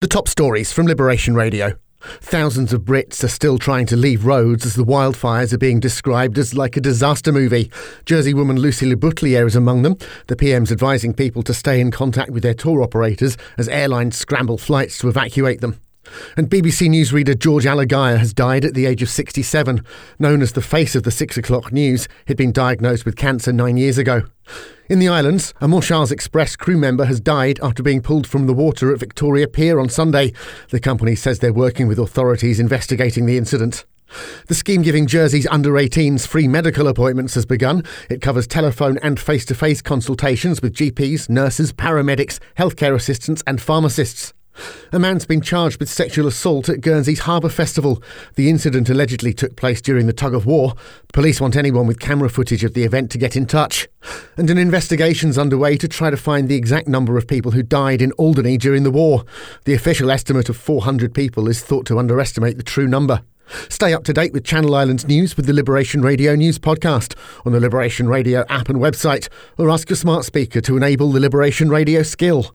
The top stories from Liberation Radio. Thousands of Brits are still trying to leave Rhodes as the wildfires are being described as like a disaster movie. Jersey woman Lucy Le Boutillier is among them. The PM's advising people to stay in contact with their tour operators as airlines scramble flights to evacuate them. And BBC newsreader George Alagiah has died at the age of 67. Known as the face of the six o'clock news, he'd been diagnosed with cancer nine years ago. In the islands, a Manche Iles Express crew member has died after being pulled from the water at Victoria Pier on Sunday. The company says they're working with authorities investigating the incident. The scheme giving Jersey's under 18s free medical appointments has begun. It covers telephone and face to face consultations with GPs, nurses, paramedics, healthcare assistants, and pharmacists. A man's been charged with sexual assault at Guernsey's Harbour Festival. The incident allegedly took place during the tug of war. Police want anyone with camera footage of the event to get in touch. And an investigation's underway to try to find the exact number of people who died in Alderney during the war. The official estimate of 400 people is thought to underestimate the true number. Stay up to date with Channel Islands news with the Liberation Radio News podcast on the Liberation Radio app and website, or ask your smart speaker to enable the Liberation Radio skill.